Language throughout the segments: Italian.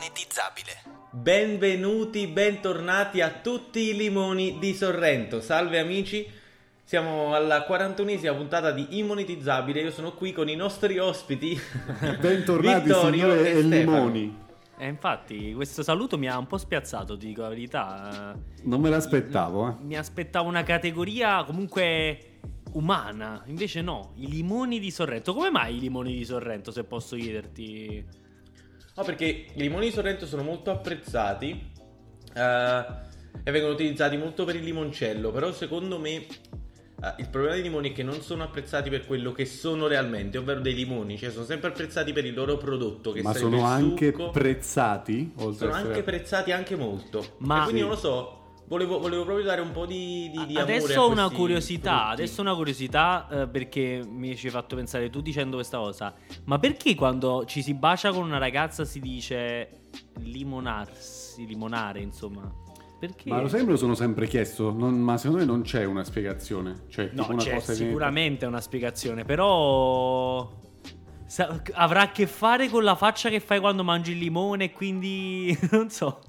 imonetizzabile. Benvenuti, bentornati a tutti i limoni di Sorrento. Salve amici, siamo alla 41esima puntata di Immonetizzabile. Io sono qui con i nostri ospiti. Bentornati Vittorio signore e e limoni. E infatti questo saluto mi ha un po' spiazzato, ti dico la verità. Non me l'aspettavo, eh. Mi aspettavo una categoria comunque umana, invece no, i limoni di Sorrento. Come mai i limoni di Sorrento, se posso chiederti? No, perché i limoni di Sorrento sono molto apprezzati eh, e vengono utilizzati molto per il limoncello, però secondo me eh, il problema dei limoni è che non sono apprezzati per quello che sono realmente, ovvero dei limoni, cioè sono sempre apprezzati per il loro prodotto che Ma sono anche succo. prezzati, oltre sono anche prezzati anche molto. Ma- e quindi Sì. non lo so, volevo, volevo proprio dare un po' di, di, di adesso ho una curiosità, frutti. adesso ho una curiosità eh, perché mi ci hai fatto pensare tu dicendo questa cosa. Ma perché quando ci si bacia con una ragazza si dice limonarsi, limonare, insomma? Perché? Ma lo sai, me lo sono sempre chiesto, non- ma secondo me non c'è una spiegazione. Cioè, No, tipo una c'è cosa che- sicuramente una spiegazione, però sa- avrà a che fare con la faccia che fai quando mangi il limone quindi non so.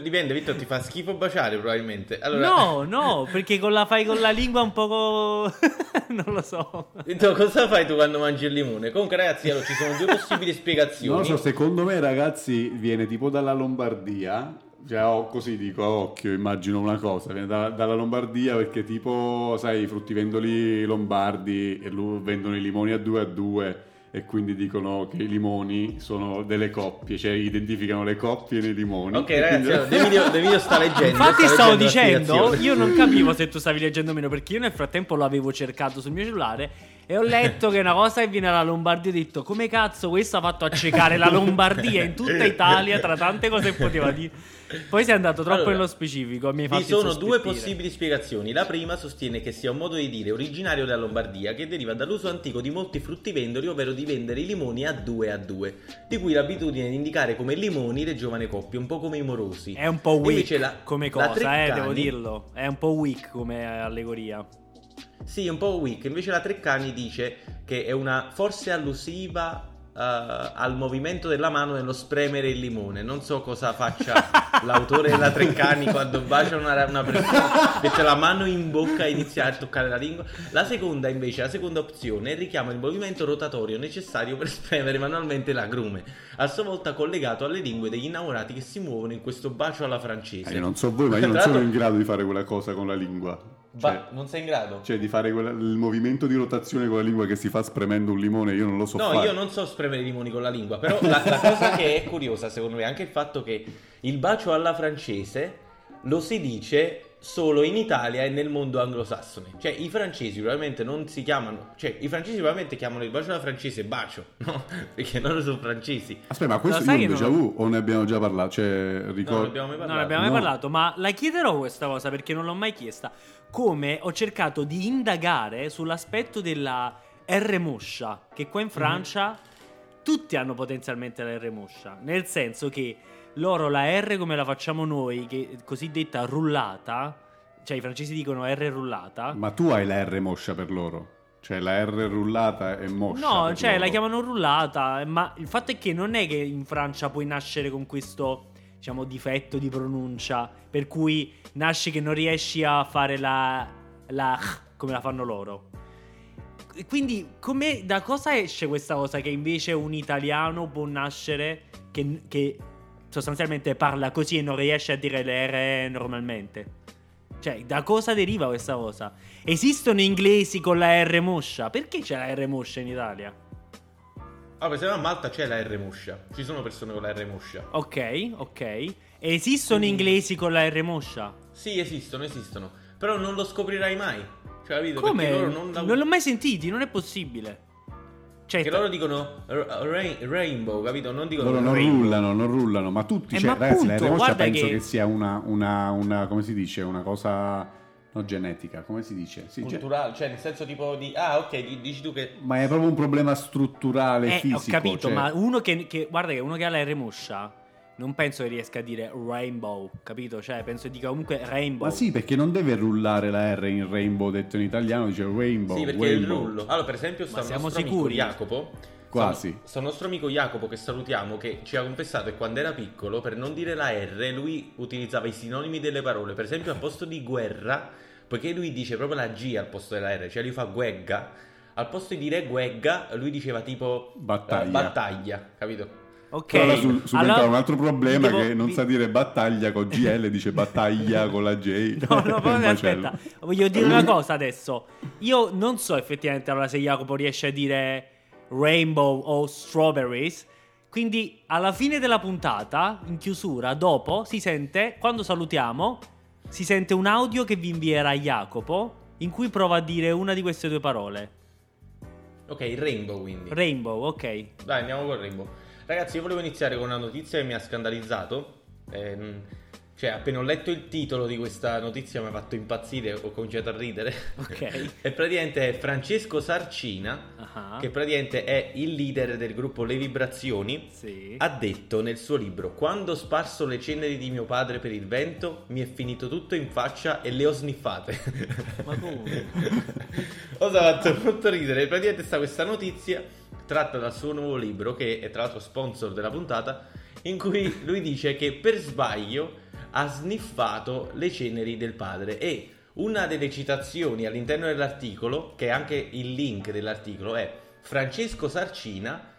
Dipende, Vittor, ti fa schifo baciare probabilmente. Allora, No, no, perché con la fai con la lingua un poco non lo so. Vittor, cosa fai tu quando mangi il limone? Comunque, ragazzi, allora, ci sono due possibili spiegazioni. Non lo so, secondo me ragazzi viene tipo dalla Lombardia, cioè oh, così dico a occhio, immagino una cosa, viene da- dalla Lombardia perché tipo, sai, i fruttivendoli lombardi e vendono i limoni a due a due e quindi dicono che i limoni sono delle coppie, cioè identificano le coppie nei limoni. Ok, ragazzi, quindi- allora, De Video, De Video sta leggendo. Infatti sta stavo dicendo, io non capivo se tu stavi leggendo o meno, perché io nel frattempo l'avevo cercato sul mio cellulare e ho letto che una cosa che viene dalla Lombardia ho detto come cazzo questo ha fatto accecare la Lombardia in tutta Italia tra tante cose che poteva dire. Poi sei andato troppo Allora, nello specifico, mi hai Vi sono due possibili spiegazioni. La prima sostiene che sia un modo di dire originario della Lombardia che deriva dall'uso antico di molti fruttivendoli, ovvero di vendere i limoni a due a due, di cui l'abitudine di indicare come limoni le giovani coppie, un po' come i morosi. È un po' weak la- come cosa, eh, Treccani- devo dirlo. È un po' weak come allegoria. Sì, un po' weak. Invece la Treccani dice che è una forse allusiva eh, al movimento della mano nello spremere il limone. Non so cosa faccia l'autore della Treccani quando bacia una, una persona, mette la mano in bocca e inizia a toccare la lingua. La seconda, invece, la seconda opzione richiama il movimento rotatorio necessario per spremere manualmente l'agrume, a sua volta collegato alle lingue degli innamorati che si muovono in questo bacio alla francese. Eh, non so voi, ma io non sono in grado di fare quella cosa con la lingua. Ba- Cioè, non sei in grado? cioè, di fare quella- il movimento di rotazione con la lingua che si fa spremendo un limone, io non lo so No, fare. io non so spremere i limoni con la lingua, però la, la cosa che è curiosa secondo me è anche il fatto che il bacio alla francese lo si dice solo in Italia e nel mondo anglosassone. Cioè i francesi probabilmente non si chiamano, cioè i francesi probabilmente chiamano il bacio alla francese bacio, no? Perché loro sono francesi. Aspetta, ma questo io che un déjà non- vu o ne abbiamo già parlato? Cioè, No, ricordo... non abbiamo mai parlato. ne abbiamo mai No. parlato, ma la chiederò questa cosa perché non l'ho mai chiesta. Come ho cercato di indagare sull'aspetto della R moscia, che qua in Francia tutti hanno potenzialmente la R moscia, nel senso che loro la R come la facciamo noi, che è cosiddetta rullata, cioè i francesi dicono R rullata. Ma tu hai la R moscia per loro? Cioè la R rullata è moscia No, cioè loro. la chiamano rullata, ma il fatto è che non è che in Francia puoi nascere con questo, diciamo, difetto di pronuncia, per cui nasci che non riesci a fare la, la come la fanno loro. Quindi, da cosa esce questa cosa che invece un italiano può nascere che, che sostanzialmente parla così e non riesce a dire le R normalmente? Cioè, da cosa deriva questa cosa? Esistono inglesi con la R moscia? Perché c'è la R moscia in Italia? Ah, per esempio a Malta c'è la R moscia. Ci sono persone con la R moscia. Ok, ok. E esistono inglesi con la R moscia? Sì, esistono, esistono. Però non lo scoprirai mai. Cioè, capito? Come? Perché loro Non, non, la- l'ho mai sentiti, non è possibile. Cioè, Perché loro dicono rain- rainbow, capito? Non dicono Loro non rainbow. rullano, non rullano, ma tutti, Eh, cioè, ma ragazzi, la appunto, R moscia guarda penso che- che... sia una, una, una, come si dice, una cosa no, genetica, come si dice? Sì, ge- culturale, cioè nel senso tipo di ah, ok, di- dici tu che ma è proprio un problema strutturale, eh, fisico. ho capito, cioè- ma uno che, che- guarda che uno che ha la R moscia non penso che riesca a dire rainbow, capito? Cioè, penso dica comunque rainbow. Ma sì, perché non deve rullare la R in rainbow detto in italiano, dice rainbow. Sì, perché è il rainbow. rullo. Allora, per esempio, sta siamo sicuri? Jacopo Quasi. Sto, nostro amico Jacopo che salutiamo che ci ha confessato che quando era piccolo per non dire la R lui utilizzava i sinonimi delle parole. Per esempio al posto di guerra, poiché lui dice proprio la G al posto della R, cioè lui fa guegga, al posto di dire guegga lui diceva tipo Battaglia. eh, battaglia, capito? Ok. Però là su- subentra allora- un altro problema devo- che non vi- sa dire battaglia con GL, dice battaglia con la J. No, no, macello. aspetta, voglio dire una cosa adesso. Io non so effettivamente allora se Jacopo riesce a dire rainbow o strawberries. Quindi alla fine della puntata, in chiusura, dopo, si sente, quando salutiamo, si sente un audio che vi invierà Jacopo in cui prova a dire una di queste due parole. Ok, il rainbow quindi. Rainbow, ok. Dai, andiamo con Rainbow. Ragazzi, io volevo iniziare con una notizia che mi ha scandalizzato. Ehm, cioè, appena ho letto il titolo di questa notizia mi ha fatto impazzire, ho cominciato a ridere. Ok. e praticamente è Francesco Sarcina, Ah, che praticamente è il leader del gruppo Le Vibrazioni. sì. Ha detto nel suo libro: Quando ho sparso le ceneri di mio padre per il vento, mi è finito tutto in faccia e le ho sniffate. Ma come? Ho fatto molto ridere. Praticamente sta questa notizia tratta dal suo nuovo libro, che è tra l'altro sponsor della puntata, in cui lui dice che per sbaglio ha sniffato le ceneri del padre. E una delle citazioni all'interno dell'articolo, che è anche il link dell'articolo, è Francesco Sarcina.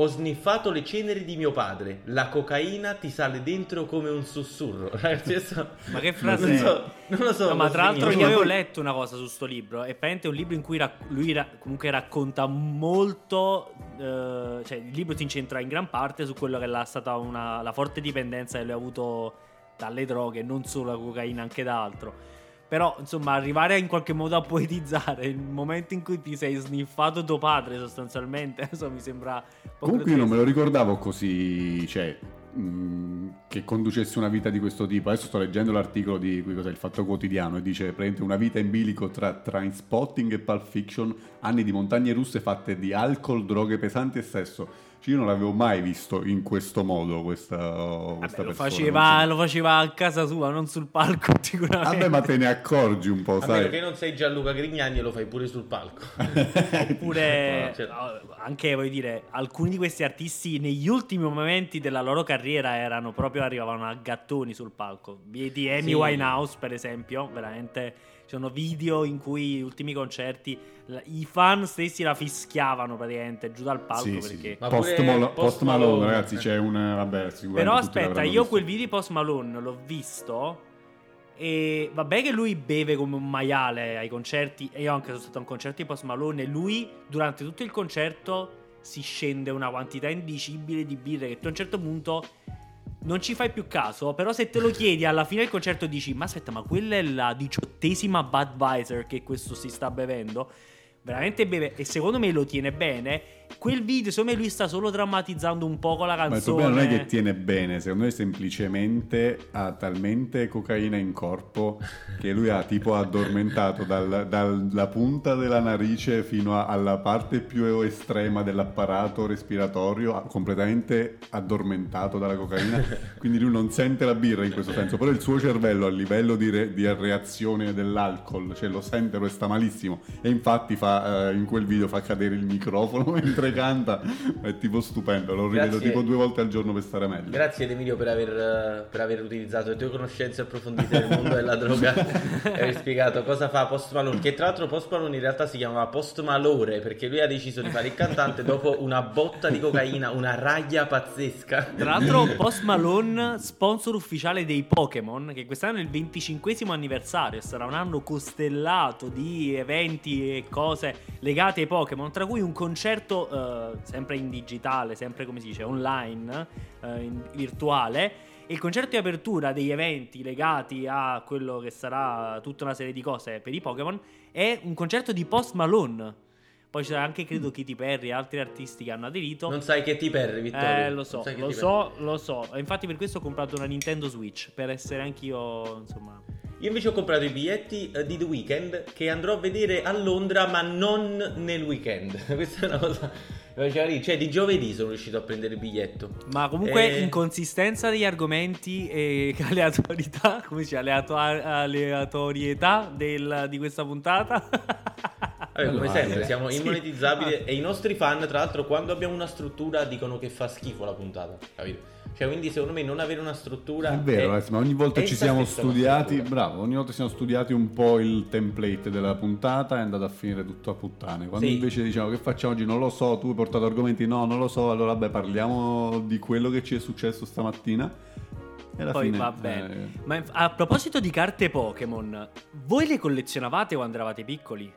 Ho sniffato le ceneri di mio padre. La cocaina ti sale dentro come un sussurro. Ragazzi, adesso- Ma che frase non è? so, non lo so. No, ma tra l'altro io avevo letto una cosa su sto libro. E praticamente è un libro in cui rac- lui ra- comunque racconta molto. eh, cioè, il libro si incentra in gran parte su quello che è stata una, la forte dipendenza che lui ha avuto dalle droghe, non solo la cocaina, anche da altro. Però, insomma, arrivare in qualche modo a poetizzare il momento in cui ti sei sniffato tuo padre, sostanzialmente, adesso mi sembra. Comunque io non me lo ricordavo così, cioè, mh, che conducesse una vita di questo tipo. Adesso sto leggendo l'articolo di qui cos'è, il Fatto Quotidiano e dice praticamente una vita in bilico tra Trainspotting e Pulp Fiction, anni di montagne russe fatte di alcol, droghe pesanti e sesso. Cioè, io non l'avevo mai visto in questo modo questa, Vabbè, questa lo, persona. faceva, so. lo faceva a casa sua, non sul palco, sicuramente. Vabbè, ma te ne accorgi un po', A sai? che non sei Gianluca Grignani e lo fai pure sul palco. Oppure Cioè- no, anche voglio dire, alcuni di questi artisti negli ultimi momenti della loro carriera erano proprio arrivavano a gattoni sul palco. Vedi Amy Sì. Winehouse, per esempio, veramente sono video in cui gli ultimi concerti la- i fan stessi la fischiavano praticamente giù dal palco Sì, perché sì. Post, Malo- Post Malone, Malone, ragazzi, c'è un... Vabbè, sicuramente Però aspetta, io visto. quel video di Post Malone l'ho visto e vabbè che lui beve come un maiale ai concerti e io anche sono stato a un concerto di Post Malone e lui durante tutto il concerto si scende una quantità indicibile di birre che tu a un certo punto non ci fai più caso, però se te lo chiedi alla fine del concerto dici ma aspetta ma quella è la diciottesima Budweiser che questo si sta bevendo? Veramente beve e secondo me lo tiene bene quel video secondo me lui sta solo drammatizzando un po' con la Ma il canzone problema non è che tiene bene, secondo me semplicemente ha talmente cocaina in corpo che lui ha tipo addormentato dal- dalla punta della narice fino a- alla parte più estrema dell'apparato respiratorio, completamente addormentato dalla cocaina, quindi lui non sente la birra in questo senso, però il suo cervello a livello di, re- di reazione dell'alcol, cioè lo sente, lo sta malissimo. E infatti fa, eh, in quel video fa cadere il microfono mentre canta, è tipo stupendo, lo rivedo Grazie. tipo due volte al giorno per stare meglio. Grazie Emilio per aver, per aver utilizzato le tue conoscenze approfondite del mondo della droga e aver spiegato cosa fa Post Malone. Che tra l'altro Post Malone in realtà si chiamava Post Malore perché lui ha deciso di fare il cantante dopo una botta di cocaina, una raglia pazzesca. Tra l'altro, Post Malone, sponsor ufficiale dei Pokémon, che quest'anno è il 25 anniversario, sarà un anno costellato di eventi e cose legate ai Pokémon, tra cui un concerto eh, sempre in digitale, sempre come si dice, online, eh, virtuale. E il concerto di apertura degli eventi legati a quello che sarà tutta una serie di cose per i Pokémon è un concerto di Post Malone. Poi sarà anche, credo, Katy Perry e altri artisti che hanno aderito. Non sai che ti perri, Vittorio. Eh, lo so, lo so, lo so. Infatti per questo ho comprato una Nintendo Switch, per essere anch'io, insomma... Io invece ho comprato i biglietti eh, di The Weeknd che andrò a vedere a Londra, ma non nel weekend. Questa è una cosa. Cioè, di giovedì sono riuscito a prendere il biglietto. Ma comunque Eh. inconsistenza degli argomenti e aleatorietà, come si dice, aleato- aleatorietà del- di questa puntata. Vabbè, come Allora, sempre, eh, siamo sì. immonetizzabili Ah. e i nostri fan, tra l'altro, quando abbiamo una struttura dicono che fa schifo la puntata, capito? Cioè, quindi secondo me non avere una struttura È vero, è- ma ogni volta ci siamo studiati, bravo, ogni volta ci siamo studiati un po' il template della puntata e è andato a finire tutto a puttane. Quando Sì. invece diciamo che facciamo oggi non lo so, tu hai portato argomenti, no, non lo so, allora vabbè parliamo di quello che ci è successo stamattina. E alla Poi fine, va bene. eh, Ma a proposito di carte Pokémon, voi le collezionavate quando eravate piccoli?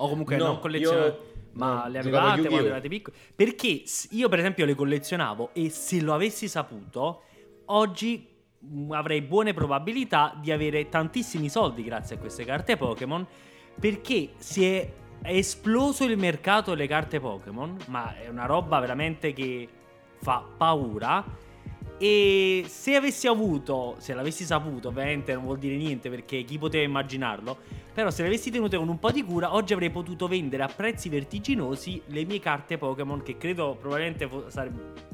O comunque No, non collezionavate? io- Ma le avevate quando eravate piccoli? Perché io, per esempio, le collezionavo e se lo avessi saputo, oggi mh, avrei buone probabilità di avere tantissimi soldi grazie a queste carte Pokémon. Perché si è esploso il mercato delle carte Pokémon, ma è una roba veramente che fa paura. E se avessi avuto, se l'avessi saputo, ovviamente non vuol dire niente perché chi poteva immaginarlo. Però se le avessi tenute con un po' di cura, oggi avrei potuto vendere a prezzi vertiginosi le mie carte Pokémon, che credo probabilmente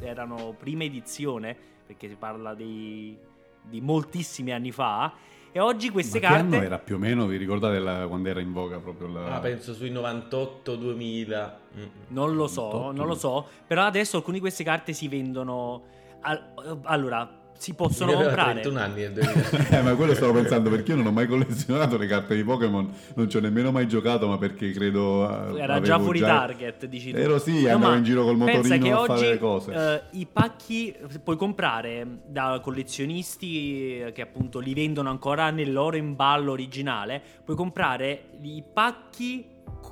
erano prima edizione, perché si parla di, di moltissimi anni fa. E oggi queste ma che carte. anno era più o meno, vi ricordate la- quando era in voga proprio la... Ah, penso sui 98-2000. Mm. Non lo so, Top. non lo so. Però adesso alcune di queste carte si vendono. Al- allora, si possono Io comprare. 31 anni nel 2000. Eh, ma quello stavo pensando perché io non ho mai collezionato le carte di Pokémon, non ci ho nemmeno mai giocato, ma perché credo eh, Era già fuori target, dici tu. Ero sì, andavo ma in giro col motorino che a fare oggi, le cose. eh, I pacchi puoi comprare da collezionisti eh, che appunto li vendono ancora nel loro imballo originale. Puoi comprare i pacchi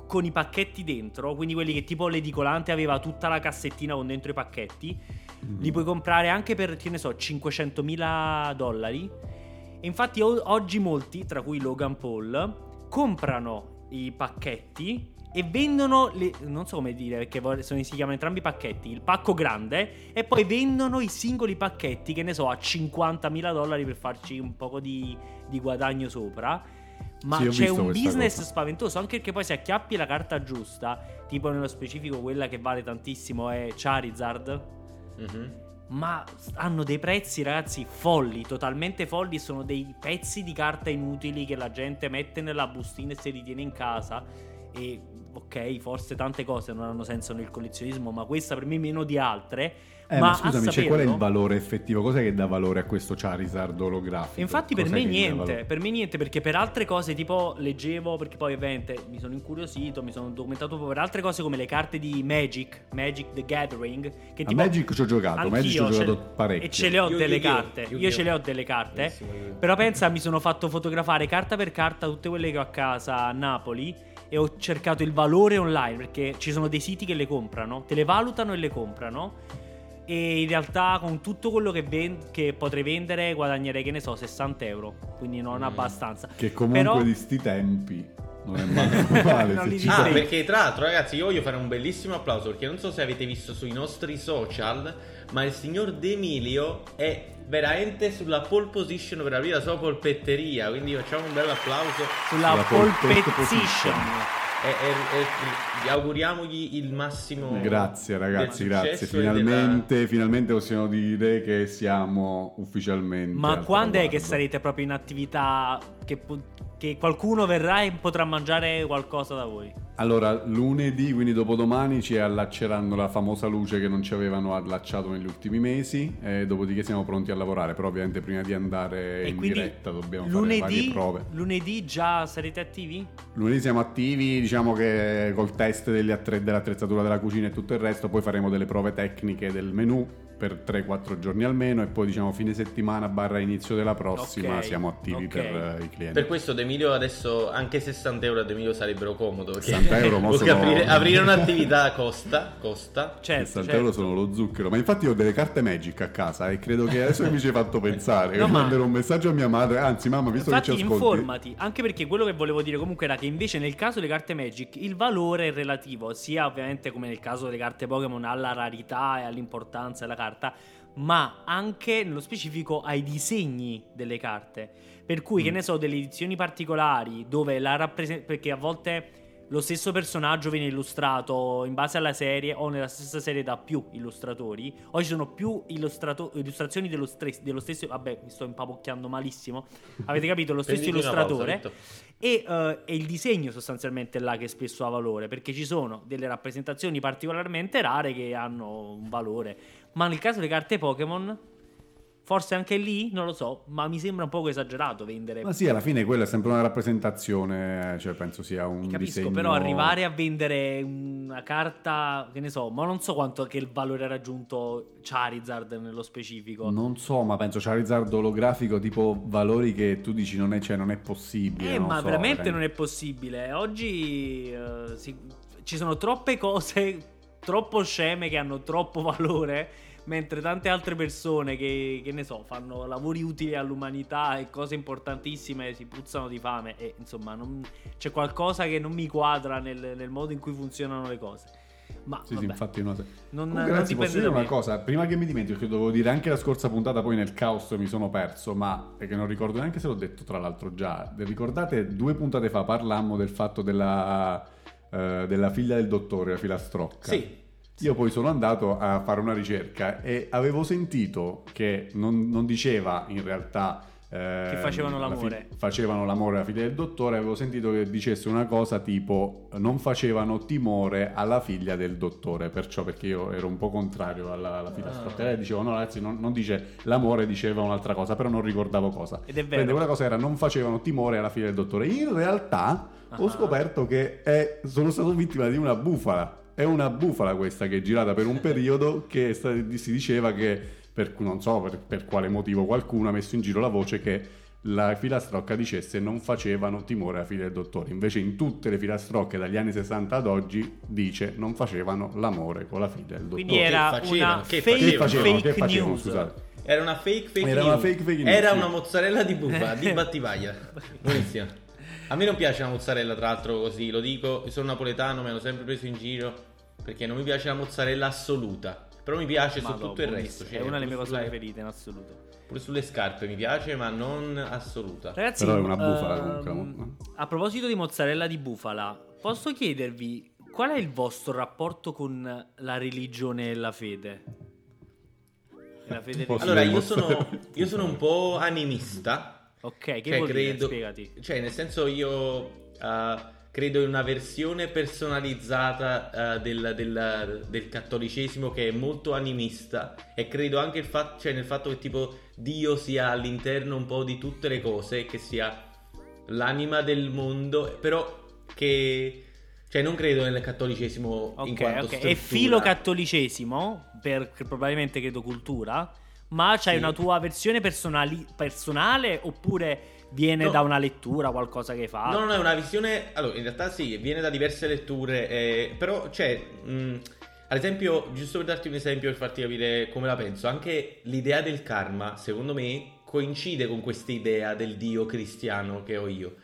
con i pacchetti dentro, quindi quelli che tipo l'edicolante aveva tutta la cassettina con dentro i pacchetti. Li puoi comprare anche per, che ne so, 500.000 dollari. E infatti o- oggi molti, tra cui Logan Paul, comprano i pacchetti e vendono, le- non so come dire perché sono- si chiamano entrambi i pacchetti, il pacco grande e poi vendono i singoli pacchetti, che ne so, a 50.000 dollari per farci un po' di, di guadagno sopra. Ma Sì, c'è un business cosa. spaventoso, anche perché poi se acchiappi la carta giusta, tipo nello specifico quella che vale tantissimo è Charizard, Mhm. ma hanno dei prezzi, ragazzi, folli, totalmente folli. Sono dei pezzi di carta inutili che la gente mette nella bustina e si ritiene in casa. E ok, forse tante cose non hanno senso nel collezionismo, ma questa per me meno di altre. Eh, ma ma, scusami, cioè, qual è il saperlo- valore effettivo? Cos'è che dà valore a questo Charizard olografico? Infatti per Cos'è me niente, per me niente perché per altre cose tipo leggevo, perché poi ovviamente mi sono incuriosito, mi sono documentato un po' per altre cose come le carte di Magic, Magic the Gathering, che A tipo... Magic ci ho giocato, Magic ci ho giocato parecchio. E ce le ho Yu- delle Yu-Gi-Oh! carte. Io Yu-Gi-Oh! ce le ho delle carte. Però pensa, mi sono fatto fotografare carta per carta tutte quelle che ho a casa a Napoli e ho cercato il valore online perché ci sono dei siti che le comprano, te le valutano e le comprano. E in realtà con tutto quello che, ven- che potrei vendere guadagnerei, che ne so, 60 euro. Quindi non Mm. abbastanza. Che comunque Però- di sti tempi non è male, male Non ci Ah, perché tra l'altro, ragazzi, io voglio fare un bellissimo applauso perché non so se avete visto sui nostri social, ma il signor De Emilio è veramente sulla pole position per aprire la sua polpetteria. Quindi facciamo un bel applauso. Sulla Sulla position. position. E, e- e- auguriamogli il massimo. Grazie ragazzi, del grazie. successo e della- Finalmente, finalmente possiamo dire che siamo ufficialmente. Ma quando è che sarete proprio in attività che, che qualcuno verrà e potrà mangiare qualcosa da voi? Allora, lunedì, quindi dopodomani, ci allacceranno la famosa luce che non ci avevano allacciato negli ultimi mesi. E dopodiché siamo pronti a lavorare. Però, ovviamente, prima di andare e in diretta dobbiamo fare varie lunedì, prove. lunedì già sarete attivi? Lunedì siamo attivi, diciamo che col test attre- dell'attrezzatura della cucina e tutto il resto, poi faremo delle prove tecniche del menù per 3-4 giorni almeno e poi diciamo fine settimana barra inizio della prossima Ok, siamo attivi ok. per eh, i clienti. Per questo De Emilio adesso anche 60 euro a De Emilio sarebbero comodo. Perché 60 euro, mo sono- aprire, aprire un'attività costa, costa. Certo, 60 certo. euro sono lo zucchero, ma infatti ho delle carte Magic a casa e credo che adesso mi ci hai fatto pensare. No, ma- manderò un messaggio a mia madre, anzi mamma, visto Infatti che ci ascolti. informati, anche perché quello che volevo dire comunque era che invece nel caso delle carte Magic il valore è relativo, sia ovviamente come nel caso delle carte Pokémon alla rarità e all'importanza della carta, ma anche nello specifico ai disegni delle carte. Per cui, che Mm. ne so, delle edizioni particolari dove la rappresentazione... perché a volte lo stesso personaggio viene illustrato in base alla serie o nella stessa serie da più illustratori. O ci sono più illustrato- illustrazioni dello, stre- dello stesso... Vabbè, mi sto impapocchiando malissimo. Avete capito? Lo stesso pausa, illustratore. E eh, è il disegno sostanzialmente là che spesso ha valore, perché ci sono delle rappresentazioni particolarmente rare che hanno un valore. Ma nel caso delle carte Pokémon, forse anche lì, non lo so, ma mi sembra un poco esagerato vendere. Ma sì, alla fine quella è sempre una rappresentazione, cioè penso sia un Capisco, disegno... però arrivare a vendere una carta, che ne so, ma non so quanto che il valore ha raggiunto Charizard nello specifico. Non so, ma penso Charizard olografico tipo valori che tu dici non è, cioè, non è possibile. Eh, ma so, veramente non è possibile. Oggi eh, si- ci sono troppe cose troppo sceme che hanno troppo valore, mentre tante altre persone che, che ne so, fanno lavori utili all'umanità e cose importantissime si puzzano di fame. E insomma, non- c'è qualcosa che non mi quadra nel, nel modo in cui funzionano le cose. Ma Sì, sì, infatti no. non, Comunque, non ragazzi, posso dire una cosa? Prima che mi dimentico, che dovevo dire anche la scorsa puntata, poi nel caos mi sono perso, ma perché non ricordo neanche se l'ho detto tra l'altro già. Ricordate, due puntate fa parlammo del fatto della, eh, della figlia del dottore, la filastrocca. Sì. Io poi sono andato a fare una ricerca e avevo sentito che non, non diceva in realtà... Che facevano la l'amore. fi- facevano l'amore alla figlia del dottore, avevo sentito che dicesse una cosa tipo non facevano timore alla figlia del dottore, perciò perché io ero un po' contrario alla, alla filastrocca. Ah. E dicevo no ragazzi non, non dice l'amore, diceva un'altra cosa, però non ricordavo cosa. Ed è Quindi vero. quella cosa era non facevano timore alla figlia del dottore. In realtà ho Ah. scoperto che è- sono stato vittima di una bufala. È una bufala questa che è girata per un periodo che sta- si diceva che, per, non so per, per quale motivo, qualcuno ha messo in giro la voce che la filastrocca dicesse non facevano timore alla figlia del dottore. Invece in tutte le filastrocche dagli anni 60 ad oggi dice non facevano l'amore con la figlia del dottore. Quindi era facevano? una Che fake, che facevano? fake Che facevano, news. scusate? Era una fake fake Era news. una fake fake news, Era una mozzarella di bufala, di Battivaglia. Buonissima. A me non piace la mozzarella, tra l'altro, così lo dico. Io sono napoletano, mi hanno sempre preso in giro perché non mi piace la mozzarella assoluta. Però mi piace su Madò, tutto il resto. cioè, è una delle mie cose sulle- preferite in assoluto. Pure sulle scarpe mi piace, ma non assoluta. Ragazzi, Però è una bufala ehm, comunque. A proposito di mozzarella di bufala, posso chiedervi qual è il vostro rapporto con la religione e la fede? La fede Allora, io sono, io sono un po' animista. Ok, che Cioè, vuol dire? credo, Spiegati. cioè, nel senso, io eh, credo in una versione personalizzata eh, del, del- del cattolicesimo che è molto animista. E credo anche il fa- cioè, nel fatto che, tipo, Dio sia all'interno un po' di tutte le cose, che sia l'anima del mondo, però che. Cioè, non credo nel cattolicesimo in Ok, quanto ok. struttura. È filo cattolicesimo, per probabilmente credo cultura, ma c'hai Sì. una tua versione personali- personale oppure viene No. da una lettura, qualcosa che hai fatto? No, no, è una visione. Allora, in realtà sì, viene da diverse letture, eh, però c'è. mh, ad esempio, giusto per darti un esempio per farti capire come la penso, anche l'idea del karma, secondo me, coincide con questa idea del Dio cristiano che ho io.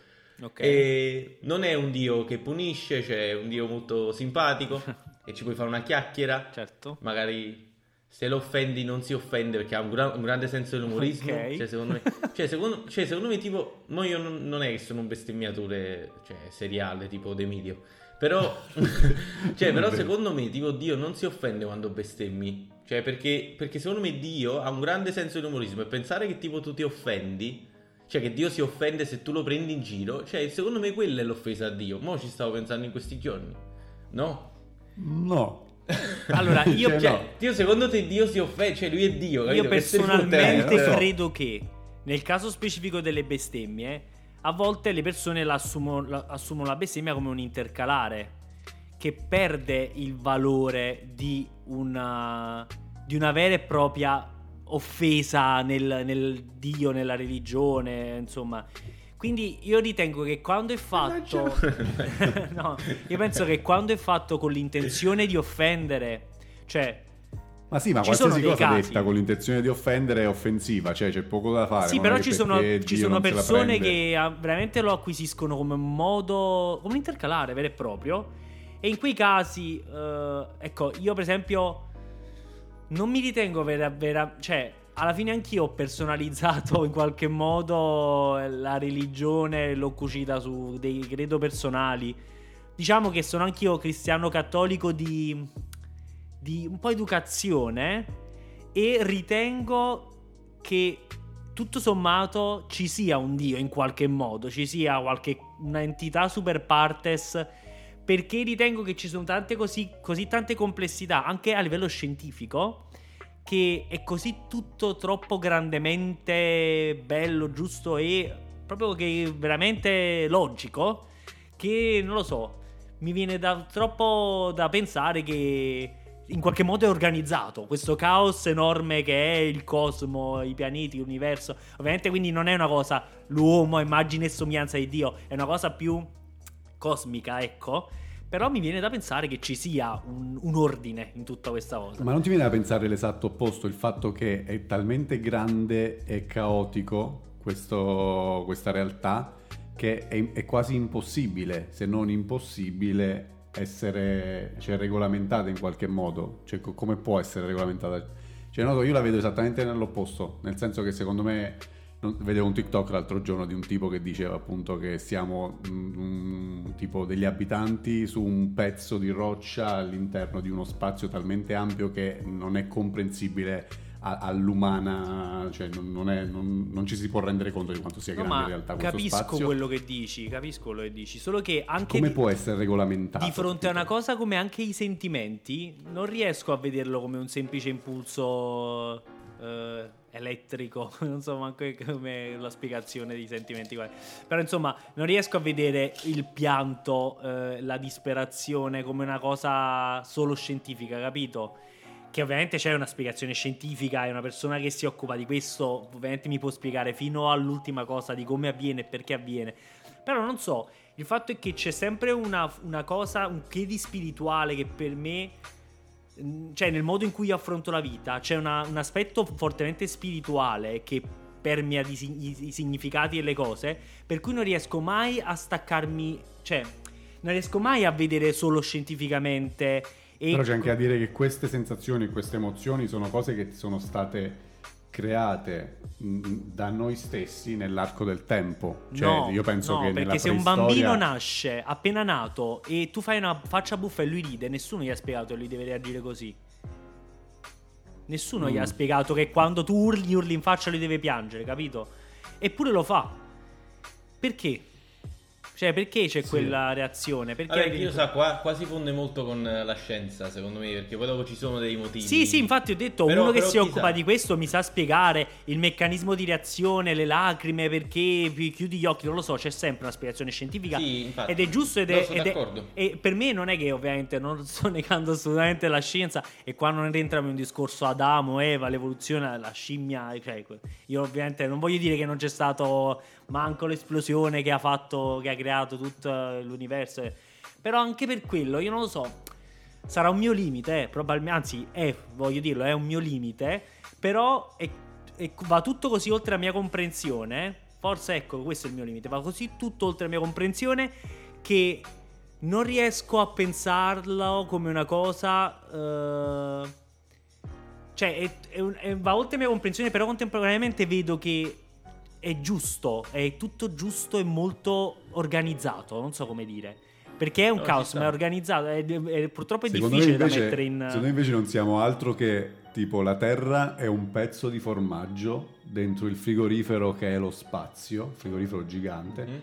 Ok. E non è un Dio che punisce, cioè è un Dio molto simpatico e ci puoi fare una chiacchiera. Certo. Magari se lo offendi non si offende perché ha un, gra- un grande senso dell'umorismo. Ok. Cioè, secondo me, cioè, secondo, cioè, secondo me, tipo, mo io non, non è che sono un bestemmiatore cioè, seriale tipo De Medio. Però, cioè, però secondo me, tipo, Dio non si offende quando bestemmi. Cioè, perché, perché secondo me Dio ha un grande senso dell'umorismo e pensare che tipo tu ti offendi, cioè che Dio si offende se tu lo prendi in giro, cioè, secondo me quella è l'offesa a Dio. Mo ci stavo pensando in questi giorni. No? No. Allora, io, Cioè, Cioè, no. Dio, secondo te Dio si offende? Cioè, lui è Dio, capito? io personalmente eh, credo che nel caso specifico delle bestemmie, a volte le persone la assumono, la, assumono la bestemmia come un intercalare che perde il valore di una, di una vera e propria offesa nel, nel Dio, nella religione, insomma. Quindi io ritengo che quando è fatto... no, io penso che quando è fatto con l'intenzione di offendere, cioè Ma sì, ma Ci qualsiasi cosa casi. detta con l'intenzione di offendere è offensiva, cioè c'è poco da fare. Sì, però ci sono, ci sono persone che ah, veramente lo acquisiscono come un modo, come un intercalare vero e proprio. E in quei casi, eh, ecco, io per esempio non mi ritengo vera, vera, cioè, alla fine anch'io ho personalizzato in qualche modo la religione, l'ho cucita su dei credo personali. Diciamo che sono anch'io cristiano cattolico di, di un po' educazione e ritengo che tutto sommato ci sia un dio in qualche modo, ci sia qualche un'entità super partes perché ritengo che ci sono tante così, così tante complessità anche a livello scientifico che è così tutto troppo grandemente bello, giusto e proprio che veramente logico che non lo so, mi viene da, troppo da pensare che in qualche modo è organizzato questo caos enorme che è il cosmo, i pianeti, l'universo. Ovviamente quindi non è una cosa l'uomo, immagine e somiglianza di Dio, è una cosa più cosmica, ecco. Però mi viene da pensare che ci sia un, un, ordine in tutta questa cosa. Ma non ti viene da pensare l'esatto opposto, il fatto che è talmente grande e caotico questo, questa realtà che è, è, quasi impossibile, se non impossibile, essere cioè, regolamentata in qualche modo. Cioè, come può essere regolamentata? Cioè, no, io la vedo esattamente nell'opposto, nel senso che secondo me vedevo un TikTok l'altro giorno di un tipo che diceva appunto che siamo um, tipo degli abitanti su un pezzo di roccia all'interno di uno spazio talmente ampio che non è comprensibile a, all'umana, cioè non, non, è, non, non, ci si può rendere conto di quanto sia no, grande in realtà questo capisco spazio. quello che dici, capisco quello che dici, solo che anche come di, può essere regolamentato? Di fronte a una cosa come anche i sentimenti, non riesco a vederlo come un semplice impulso eh, elettrico, non so manco come la spiegazione dei sentimenti qua. Però insomma, non riesco a vedere il pianto, eh, la disperazione come una cosa solo scientifica, capito? Che ovviamente c'è una spiegazione scientifica e una persona che si occupa di questo ovviamente mi può spiegare fino all'ultima cosa di come avviene e perché avviene. Però non so, il fatto è che c'è sempre una, una cosa, un che di spirituale che per me cioè nel modo in cui io affronto la vita, c'è una, un aspetto fortemente spirituale che permea i, i, significati e le cose, per cui non riesco mai a staccarmi, cioè non riesco mai a vedere solo scientificamente. E... Però c'è anche a dire che queste sensazioni, queste emozioni sono cose che sono state create da noi stessi nell'arco del tempo. Cioè, no, io penso no, che perché se un bambino nasce appena nato e tu fai una faccia buffa e lui ride, nessuno gli ha spiegato che lui deve reagire così. Nessuno mm. gli ha mm. spiegato che quando tu urli, urli in faccia, lui deve piangere, capito? Eppure lo fa. Perché? Cioè, perché c'è sì. quella reazione? Perché Vabbè, io so, qua, qua, si fonde molto con la scienza, secondo me, perché poi dopo ci sono dei motivi. Sì, sì, infatti ho detto, però, uno che si occupa sa. di questo mi sa spiegare il meccanismo di reazione, le lacrime, perché chiudi gli occhi, non lo so, c'è sempre una spiegazione scientifica. Sì, infatti. Ed è giusto ed è, ed è, E per me non è che ovviamente non sto negando assolutamente la scienza e qua non entriamo in un discorso Adamo, Eva, l'evoluzione, la scimmia, cioè, io ovviamente non voglio dire che non c'è stato manco l'esplosione che ha fatto, che ha creato tutto l'universo. Però anche per quello, io non lo so, sarà un mio limite, eh, probabilmente, anzi, è, voglio dirlo, è un mio limite, però è, è, va tutto così oltre la mia comprensione. Forse ecco, questo è il mio limite, va così tutto oltre la mia comprensione che non riesco a pensarlo come una cosa... Uh, cioè, è, è, va oltre la mia comprensione, però contemporaneamente vedo che è giusto, è tutto giusto e molto organizzato, non so come dire. Perché è un no, caos, ma è organizzato. È, è, purtroppo è secondo difficile invece, da mettere in. Secondo me invece non siamo altro che tipo la Terra è un pezzo di formaggio dentro il frigorifero che è lo spazio, frigorifero gigante. Mm-hmm.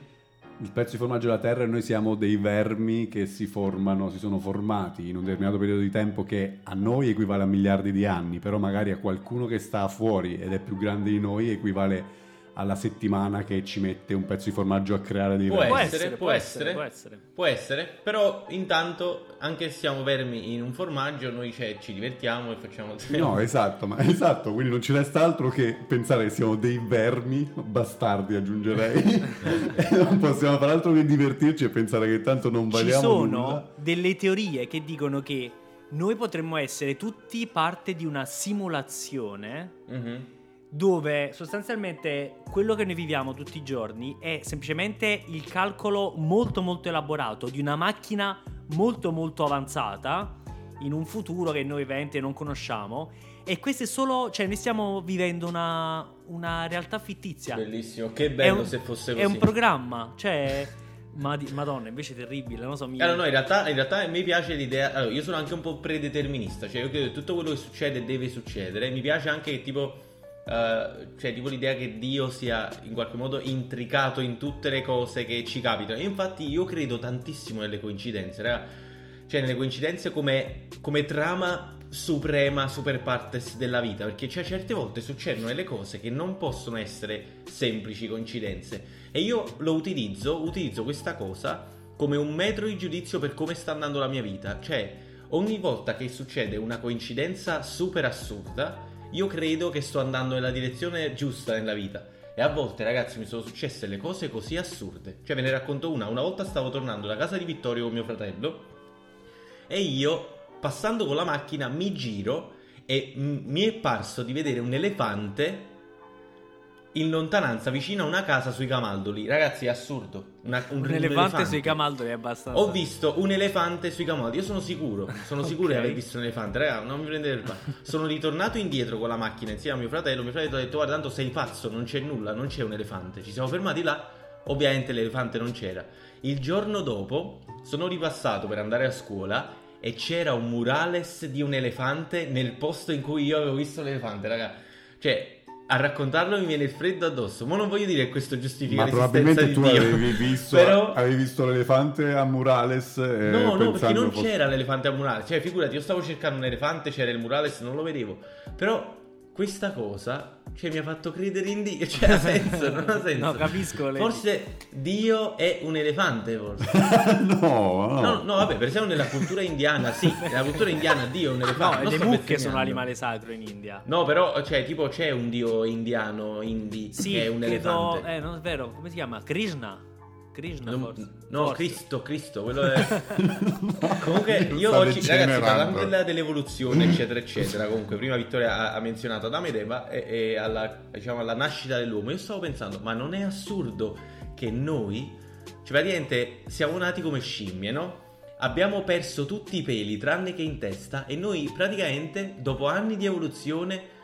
Il pezzo di formaggio della Terra e noi siamo dei vermi che si formano, si sono formati in un determinato periodo di tempo che a noi equivale a miliardi di anni, però magari a qualcuno che sta fuori ed è più grande di noi equivale alla settimana che ci mette un pezzo di formaggio a creare dei può vermi. Essere, può, può, essere, può, essere, può essere, però intanto anche se siamo vermi in un formaggio noi cioè, ci divertiamo e facciamo... No, esatto, ma esatto, quindi non ci resta altro che pensare che siamo dei vermi, bastardi aggiungerei, e non possiamo fare altro che divertirci e pensare che tanto non valiamo Ci sono nulla. delle teorie che dicono che noi potremmo essere tutti parte di una simulazione... Mm-hmm dove sostanzialmente quello che noi viviamo tutti i giorni è semplicemente il calcolo molto molto elaborato di una macchina molto molto avanzata in un futuro che noi ovviamente non conosciamo e questo è solo, cioè noi stiamo vivendo una, una realtà fittizia. Bellissimo, che bello un, se fosse così. È un programma, cioè... Madonna, invece è terribile, non so. Mi... Allora, no, in realtà, in realtà mi piace l'idea. Allora, io sono anche un po' predeterminista, cioè io credo che tutto quello che succede deve succedere. Mi piace anche che tipo eh, cioè tipo l'idea che Dio sia in qualche modo intricato in tutte le cose che ci capitano. E infatti io credo tantissimo nelle coincidenze, raga. Cioè nelle coincidenze come, come trama suprema, super partes della vita. Perché cioè, certe volte succedono delle cose che non possono essere semplici coincidenze. E io lo utilizzo, utilizzo questa cosa come un metro di giudizio per come sta andando la mia vita. Cioè, ogni volta che succede una coincidenza super assurda, io credo che sto andando nella direzione giusta nella vita. E a volte, ragazzi, mi sono successe le cose così assurde. Cioè, ve ne racconto una. Una volta stavo tornando da casa di Vittorio con mio fratello. E io, passando con la macchina, mi giro e m- mi è parso di vedere un elefante in lontananza vicino a una casa sui Camaldoli. Ragazzi, è assurdo. Una- un, Un elefante sui camaldoli è abbastanza. Ho visto un elefante sui Camaldoli. Io sono sicuro. Sono sicuro di aver visto un elefante. Raga, non mi prendete per male. Sono ritornato indietro con la macchina insieme a mio fratello. Mio fratello ha detto: Guarda, tanto sei pazzo, non c'è nulla, non c'è un elefante. Ci siamo fermati là. Ovviamente l'elefante non c'era. Il giorno dopo sono ripassato per andare a scuola e c'era un murales di un elefante nel posto in cui io avevo visto l'elefante, raga. Cioè, a raccontarlo mi viene il freddo addosso. Ma non voglio dire che questo giustifica Ma probabilmente tu avevi visto, Però... avevi visto l'elefante a Murales. eh, No, no, perché non fosse- c'era l'elefante a murales. Cioè, figurati, io stavo cercando un elefante, c'era il murales, non lo vedevo. Però questa cosa, cioè, mi ha fatto credere in Dio. Cioè, ha senso, non ha senso. No, capisco. le- Forse Dio è un elefante, forse. no, no. No, no, vabbè, per esempio nella cultura indiana, sì, nella cultura indiana Dio è un No, elefante. non le mucche sono l'animale sacro in India. No, però, cioè, tipo, c'è un dio indiano, indi, Sì, che è un credo- elefante. Eh, non è vero, come si chiama? Krishna. Krishna Non- forse. no, Forse. Cristo, Cristo, quello è... Comunque io oggi, ragazzi, parlando della- dell'evoluzione, eccetera, eccetera, comunque prima Vittoria ha, ha menzionato Adamo ed Eva e, e alla, diciamo, alla nascita dell'uomo, io stavo pensando, ma non è assurdo che noi, cioè praticamente siamo nati come scimmie, no? Abbiamo perso tutti i peli tranne che in testa e noi praticamente dopo anni di evoluzione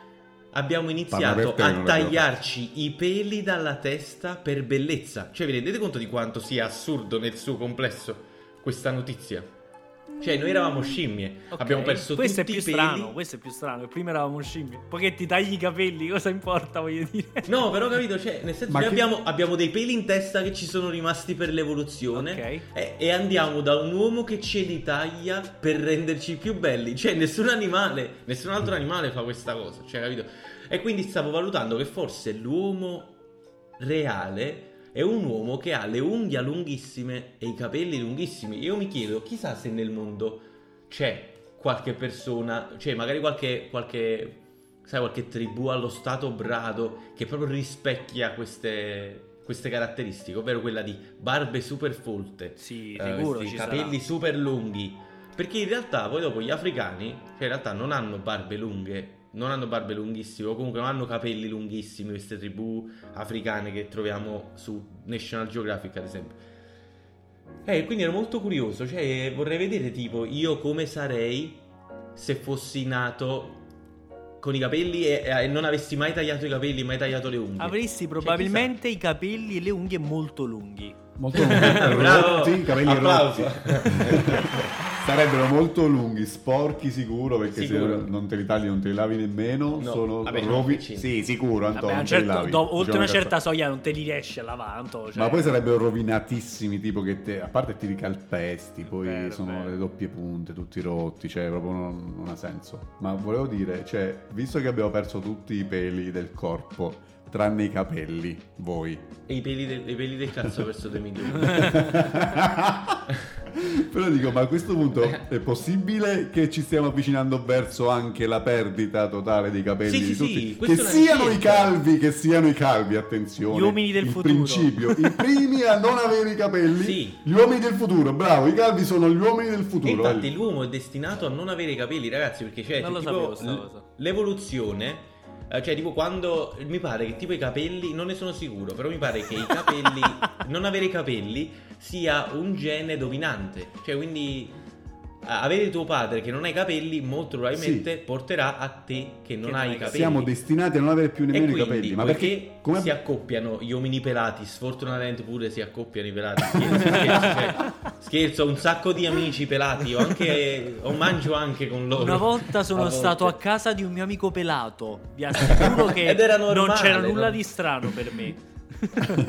abbiamo iniziato a tagliarci i peli dalla testa per bellezza. Cioè, vi rendete conto di quanto sia assurdo nel suo complesso questa notizia? Cioè, noi eravamo scimmie, Ok, abbiamo perso questo tutti è più i peli. strano, questo è più strano. Prima eravamo scimmie. Poi che ti tagli i capelli, cosa importa, voglio dire? No, però capito, cioè, nel senso Ma noi che- abbiamo, abbiamo dei peli in testa che ci sono rimasti per l'evoluzione Ok. e, e andiamo da un uomo che ce li taglia per renderci più belli. Cioè, nessun animale, nessun altro animale fa questa cosa, cioè, capito? E quindi stavo valutando che forse l'uomo reale è un uomo che ha le unghie lunghissime e i capelli lunghissimi. Io mi chiedo, chissà se nel mondo c'è qualche persona, cioè magari qualche, qualche, sai, qualche tribù allo stato brado che proprio rispecchia queste, queste caratteristiche, ovvero quella di barbe super folte, Sì, eh, capelli sarà. super lunghi. Perché in realtà poi dopo gli africani, cioè in realtà non hanno barbe lunghe, non hanno barbe lunghissime, o comunque non hanno capelli lunghissimi, queste tribù africane che troviamo su National Geographic ad esempio. Eh, quindi ero molto curioso, cioè vorrei vedere tipo io come sarei se fossi nato con i capelli e, e non avessi mai tagliato i capelli, mai tagliato le unghie. Avresti Cioè, probabilmente i capelli e le unghie molto lunghi. Molto lunghi, Bravo. rotti, capelli Applauso. rotti. Sarebbero molto lunghi, sporchi sicuro, perché Sicuro. se non te li tagli non te li lavi nemmeno. No, sono vabbè, rovi. Sì, sicuro, Vabbè, Antonio. li certo- lavi. do- oltre Diciamo una certa soglia non te li riesci a lavare, Anto, cioè- Ma poi sarebbero rovinatissimi, tipo che te, a parte ti ricalpesti, poi Vero, sono vero. le doppie punte, tutti rotti, cioè proprio non, non ha senso. Ma volevo dire, cioè, visto che abbiamo perso tutti i peli del corpo, tranne i capelli, voi. E i peli, del, i peli del cazzo verso dei milioni. Però dico, ma a questo punto è possibile che ci stiamo avvicinando verso anche la perdita totale dei capelli Sì, di sì, tutti? sì, che siano i calvi, che siano i calvi, attenzione. Gli uomini del il futuro. principio, i primi a non avere i capelli, Sì. gli uomini del futuro, bravo, i calvi sono gli uomini del E futuro. infatti eh. l'uomo è destinato a non avere i capelli, ragazzi, perché c'è tipo, sapevo sta l- l'evoluzione, cioè tipo quando mi pare che tipo i capelli, non ne sono sicuro, però mi pare che i capelli, non avere i capelli sia un gene dominante, cioè quindi avere tuo padre che non ha i capelli molto probabilmente porterà a te che non Che hai non i capelli. Siamo destinati a non avere più E nemmeno i quindi, capelli. Ma perché? Come si accoppiano gli uomini pelati, sfortunatamente pure si accoppiano i pelati. Scherzo, scherzo, cioè, Scherzo, ho un sacco di amici pelati, ho anche, ho mangio anche con loro. Una volta sono A volte. stato a casa di un mio amico pelato. Vi assicuro che Ed era non normale, c'era nulla no? di strano per me.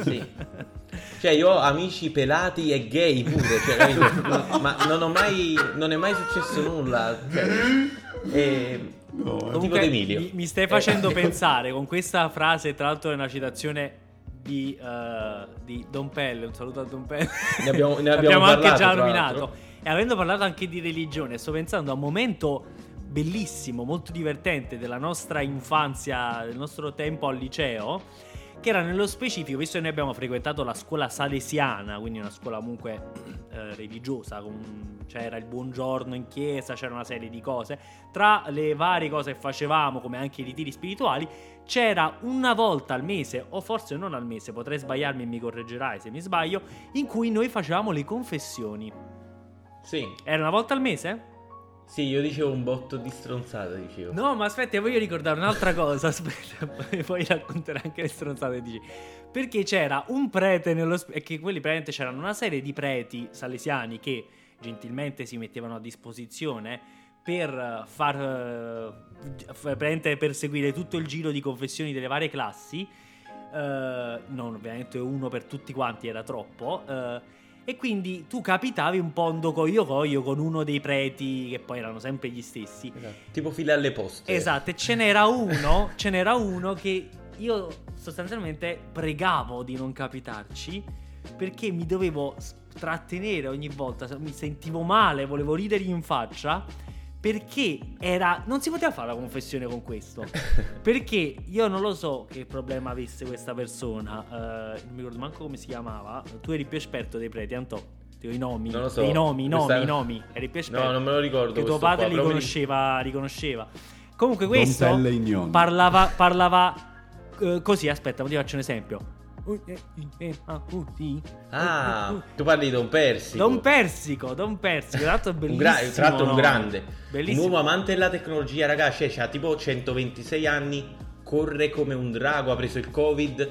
Sì. Cioè, io ho amici pelati e gay pure, cioè, capito? ma non ho mai. Non è mai successo nulla. Cioè, e- No, tipo Comunque. Mi, mi stai facendo Eh. pensare con questa frase, tra l'altro è una citazione di, eh, di Don Pelle, un saluto a Don Pelle. Ne abbiamo- ne abbiamo anche parlato, già tra nominato. E avendo parlato anche di religione, sto pensando a un momento bellissimo, molto divertente della nostra infanzia, del nostro tempo al liceo, che era nello specifico, visto che noi abbiamo frequentato la scuola salesiana, quindi una scuola comunque eh, religiosa, con- c'era il buongiorno in chiesa, c'era una serie di cose, tra le varie cose che facevamo, come anche i ritiri spirituali, c'era una volta al mese, o forse non al mese, potrei sbagliarmi e mi correggerai se mi sbaglio, in cui noi facevamo le confessioni. Sì, Era una volta al mese? Sì, io dicevo un botto di stronzate, dicevo. No, ma aspetta, voglio ricordare un'altra cosa. Aspetta, poi- racconterò anche le stronzate dici. Perché c'era un prete nello e che quelli praticamente c'erano una serie di preti salesiani che gentilmente si mettevano a disposizione per far eh, praticamente per seguire tutto il giro di confessioni delle varie classi. Eh, non ovviamente uno per tutti quanti era troppo. eh, e quindi tu capitavi un po' un coio coio con uno dei preti che poi erano sempre gli stessi. Esatto. Tipo file alle poste. Esatto, e ce n'era uno, ce n'era uno che io sostanzialmente pregavo di non capitarci perché mi dovevo trattenere ogni volta, mi sentivo male, volevo ridere in faccia perché era non si poteva fare la confessione con questo. Perché io non lo so che problema avesse questa persona, eh, non mi ricordo manco come si chiamava. Tu eri più esperto dei preti, Antò. Ti ho I nomi, Non lo so. i nomi, i nomi, Questa- i nomi. Eri più esperto. No, non me lo ricordo. Che tuo padre qua, li però mi- conosceva, riconosceva. Comunque questo parlava, parlava eh, così, aspetta, ti faccio un esempio. Ah, tu parli di Don Persico. Don Persico, Don Persico, tra l'altro è Un bellissimo. gra- tra l'altro un nome. grande. Bellissimo. Un uomo amante della tecnologia, ragazzi, cioè, ha tipo 126 anni, corre come un drago, ha preso il Covid,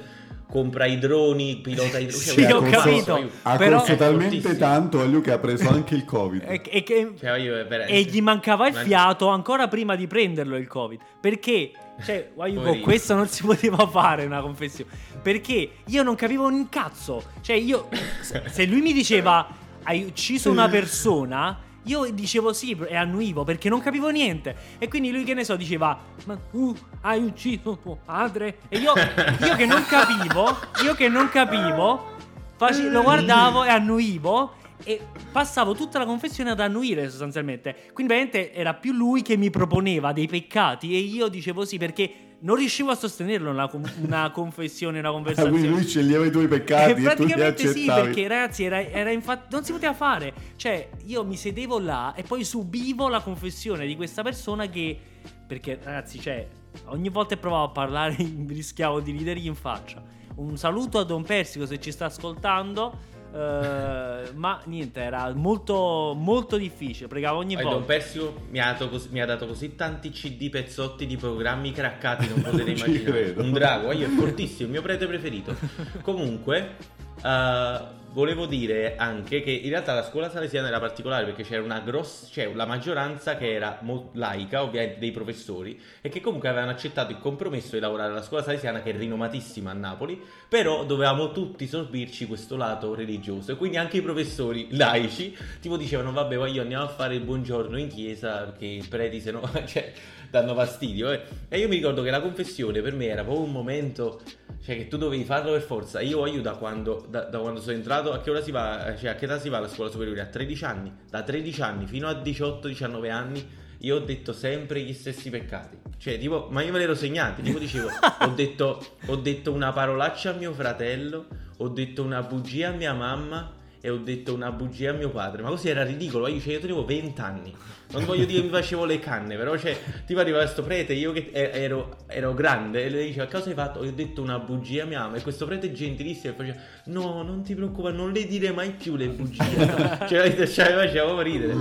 compra i droni, pilota i droni. Sì, cioè, ho corso- capito. Ha Però- corso talmente fortissimo. tanto a lui che ha preso anche il Covid. E, e che- Cioè, io e gli mancava il fiato ancora prima di prenderlo il Covid. Perché? Cioè, Poverino. questo non si poteva fare una confessione. Perché io non capivo un cazzo. Cioè, io. Se lui mi diceva hai ucciso una persona. Io dicevo sì e annuivo perché non capivo niente. E quindi lui, che ne so, diceva: Ma tu hai ucciso tuo padre? E io, io che non capivo, io che non capivo, face- lo guardavo e annuivo. E passavo tutta la confessione ad annuire sostanzialmente. Quindi veramente era più lui che mi proponeva dei peccati e io dicevo sì perché non riuscivo a sostenerlo una, una confessione, una Ah, conversazione. quindi lui sceglieva i tuoi peccati Eh, e tu li praticamente sì, perché ragazzi era, era infatti non si poteva fare. Cioè, io mi sedevo là e poi subivo la confessione di questa persona che perché ragazzi, cioè, ogni volta che provavo a parlare rischiavo di ridergli in faccia. Un saluto a Don Persico se ci sta ascoltando. Eh, ma niente, era molto molto difficile. Pregavo ogni Don volta. Persio mi ha, dato cos- mi ha dato così tanti CD pezzotti di programmi craccati, non potete Ci immaginare. credo. Un drago, io è fortissimo, il mio prete preferito. Comunque, eh, volevo dire anche che in realtà la scuola salesiana era particolare perché c'era una grossa, cioè la maggioranza che era mo- laica, ovviamente dei professori, e che comunque avevano accettato il compromesso di lavorare alla scuola salesiana che è rinomatissima a Napoli, però dovevamo tutti sorbirci questo lato religioso. E quindi anche i professori laici tipo dicevano vabbè voglio andiamo a fare il buongiorno in chiesa perché i preti se no cioè, danno fastidio eh. e io mi ricordo che la confessione per me era proprio un momento cioè che tu dovevi farlo per forza. Io io da quando, da, da quando sono entrato a che ora si va cioè a che età si va alla scuola superiore? A 13 anni. Da 13 anni fino a 18-19 anni io ho detto sempre gli stessi peccati. Cioè tipo ma io me l'ero segnati tipo dicevo ho detto ho detto una parolaccia a mio fratello ho detto una bugia a mia mamma e ho detto una bugia a mio padre. Ma così era ridicolo. Io, cioè, io tenevo 20 anni. Non voglio dire che mi facevo le canne, però cioè, tipo arrivava questo prete, io che ero, ero grande, e lei diceva, cosa hai fatto? Io ho detto una bugia a mia mamma. E questo prete gentilissimo e faceva, no, non ti preoccupare, non le dire mai più le bugie. cioè, cioè, faceva proprio ridere.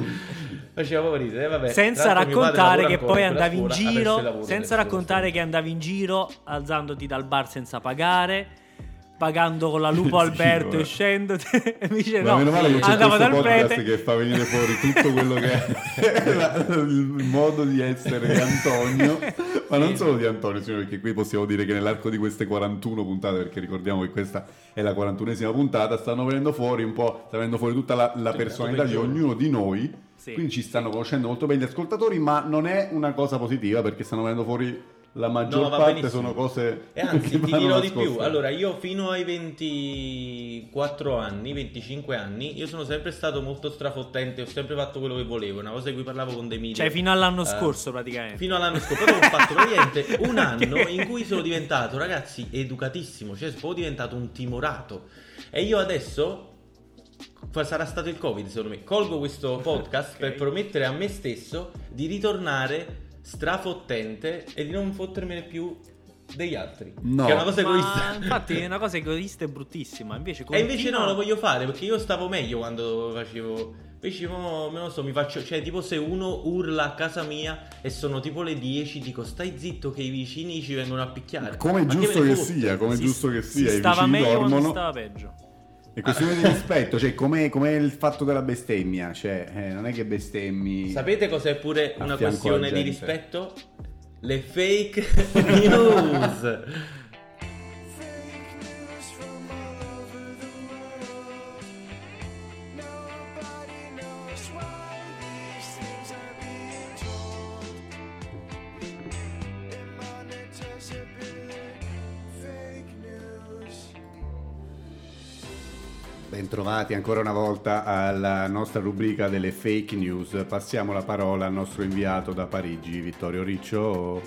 Faceva proprio ridere. eh, vabbè. senza raccontare che poi andavi in giro, senza raccontare che andavi in giro alzandoti dal bar senza pagare. Pagando con la lupo Sì, Alberto e scendo. e mi dice Ma no, meno male che c'è andavo questo dal podcast prete. che fa venire fuori tutto quello che è la- il modo di essere di Antonio, ma non solo di Antonio, signore, perché qui possiamo dire che nell'arco di queste 41 puntate, perché ricordiamo che questa è la 41esima puntata, stanno venendo fuori un po', sta venendo fuori tutta la, la personalità di ognuno di noi, Sì. quindi ci stanno conoscendo molto bene gli ascoltatori, ma non è una cosa positiva perché stanno venendo fuori la maggior No, parte benissimo. sono cose E anzi, che ti vanno dirò di più. Allora, io fino ai 24 anni, 25 anni, io sono sempre stato molto strafottente, ho sempre fatto quello che volevo, una cosa di cui parlavo con Demilio. Cioè, fino all'anno Eh, scorso, praticamente. Fino all'anno scorso, poi ho fatto praticamente un anno in cui sono diventato, ragazzi, educatissimo, cioè sono diventato un timorato. E io adesso, sarà stato il Covid secondo me, colgo questo podcast Ok. per promettere a me stesso di ritornare strafottente e di non fottermene più degli altri. No. Che è una cosa Ma egoista. infatti è una cosa egoista e bruttissima. Invece, E invece no, lo voglio fare perché io stavo meglio quando facevo. Invece mo, non lo so, mi faccio. Cioè, tipo se uno urla a casa mia e sono tipo le 10, dico stai zitto che i vicini ci vengono a picchiare. Come giusto che sia, come è si- giusto che si sia, i stava vicini meglio quando dormono. stava peggio. È questione di rispetto, cioè come il fatto della bestemmia, cioè eh, non è che bestemmi... Sapete cos'è pure una questione di rispetto? Le fake news. Bentrovati ancora una volta alla nostra rubrica delle fake news. Passiamo la parola al nostro inviato da Parigi, Vittorio Riccio.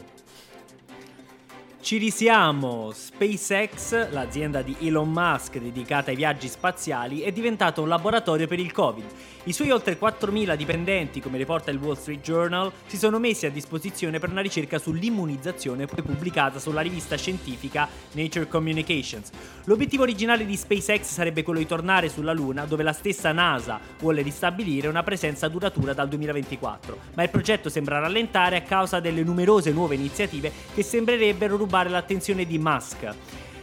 Ci risiamo! SpaceX, l'azienda di Elon Musk dedicata ai viaggi spaziali, è diventato un laboratorio per il Covid. I suoi oltre 4.000 dipendenti, come riporta il Wall Street Journal, si sono messi a disposizione per una ricerca sull'immunizzazione poi pubblicata sulla rivista scientifica Nature Communications. L'obiettivo originale di SpaceX sarebbe quello di tornare sulla Luna, dove la stessa NASA vuole ristabilire una presenza duratura dal 2024, ma il progetto sembra rallentare a causa delle numerose nuove iniziative che sembrerebbero rubare l'attenzione di Musk.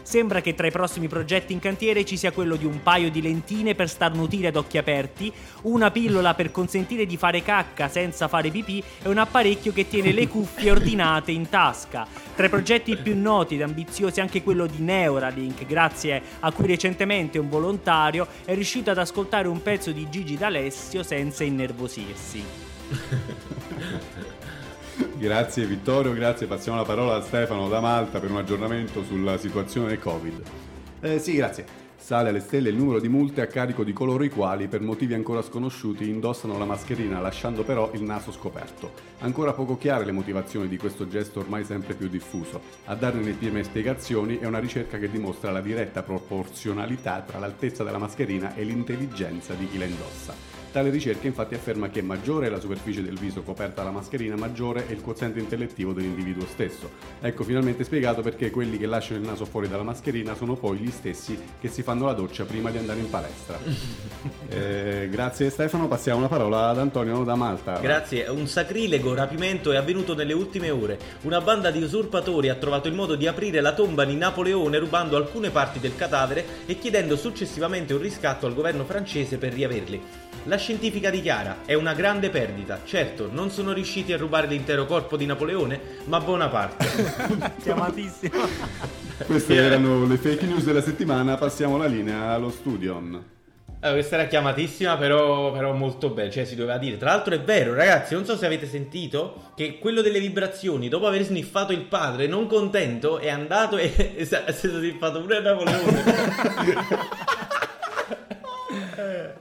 Sembra che tra i prossimi progetti in cantiere ci sia quello di un paio di lentine per starnutire ad occhi aperti, una pillola per consentire di fare cacca senza fare pipì e un apparecchio che tiene le cuffie ordinate in tasca. Tra i progetti più noti ed ambiziosi anche quello di Neuralink, grazie a cui recentemente un volontario è riuscito ad ascoltare un pezzo di Gigi D'Alessio senza innervosirsi. Grazie Vittorio, grazie. Passiamo la parola a Stefano da Malta per un aggiornamento sulla situazione del Covid. Eh, sì, grazie. Sale alle stelle il numero di multe a carico di coloro i quali, per motivi ancora sconosciuti, indossano la mascherina lasciando però il naso scoperto. Ancora poco chiare le motivazioni di questo gesto ormai sempre più diffuso. A darne le prime spiegazioni è una ricerca che dimostra la diretta proporzionalità tra l'altezza della mascherina e l'intelligenza di chi la indossa. Tale ricerca infatti afferma che maggiore è la superficie del viso coperta dalla mascherina, maggiore è il quoziente intellettivo dell'individuo stesso. Ecco finalmente spiegato perché quelli che lasciano il naso fuori dalla mascherina sono poi gli stessi che si fanno la doccia prima di andare in palestra. Eh, grazie Stefano, passiamo la parola ad Antonio da Malta. Grazie, un sacrilego rapimento è avvenuto nelle ultime ore. Una banda di usurpatori ha trovato il modo di aprire la tomba di Napoleone rubando alcune parti del cadavere e chiedendo successivamente un riscatto al governo francese per riaverli. La scientifica dichiara: è una grande perdita. Certo, non sono riusciti a rubare l'intero corpo di Napoleone, ma Bonaparte. Chiamatissimo. Queste erano le fake news della settimana, passiamo la linea allo studio. Allora, Eh, questa era chiamatissima, però, però molto bella, cioè si doveva dire. Tra l'altro è vero, ragazzi, non so se avete sentito che quello delle vibrazioni, dopo aver sniffato il padre, non contento, è andato e, e si è si è sniffato pure Napoleone.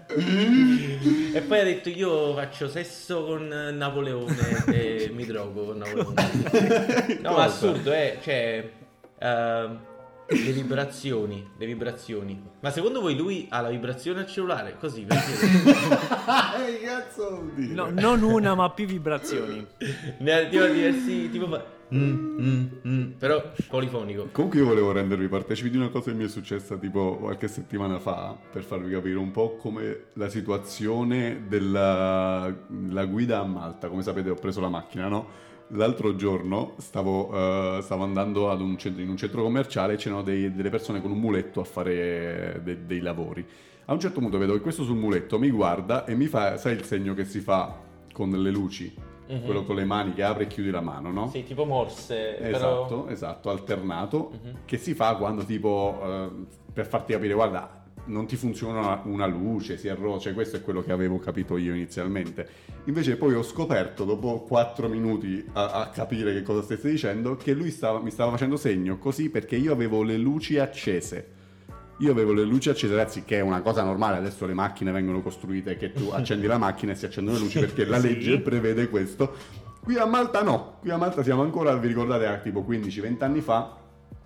e poi ha detto io faccio sesso con Napoleone e mi drogo con Napoleone. No, ma assurdo, eh, cioè... ehm, le vibrazioni, le vibrazioni. Ma secondo voi lui ha la vibrazione al cellulare? Così, per dire. che cazzo vuol dire? No, non una, ma più vibrazioni. ne ha tipo diversi. Tipo, mm, mm, mm, però polifonico. Comunque io volevo rendervi partecipi di una cosa che mi è successa tipo qualche settimana fa per farvi capire un po' come la situazione della la guida a Malta. Come sapete ho preso la macchina, no? L'altro giorno stavo, eh, stavo andando un centro- in un centro commerciale e c'erano dei- delle persone con un muletto a fare de- dei lavori. A un certo punto vedo che questo sul muletto mi guarda e mi fa, sai il segno che si fa con le luci? Mhm. Quello con le mani che apre e chiudi la mano, no? Sì, tipo morse, Esatto, però... esatto, alternato, Mhm. che si fa quando tipo, eh, per farti capire, guarda, non ti funziona una, luce, si rossa, cioè questo è quello che avevo capito io inizialmente. Invece poi ho scoperto, dopo 4 minuti a, a capire che cosa stesse dicendo, che lui stava- mi stava facendo segno così perché io avevo le luci accese. Io avevo le luci accese, ragazzi, che è una cosa normale. Adesso le macchine vengono costruite che tu accendi la macchina e si accendono le luci perché la legge prevede questo. Qui a Malta no, qui a Malta siamo ancora, vi ricordate, a tipo 15-20 anni fa,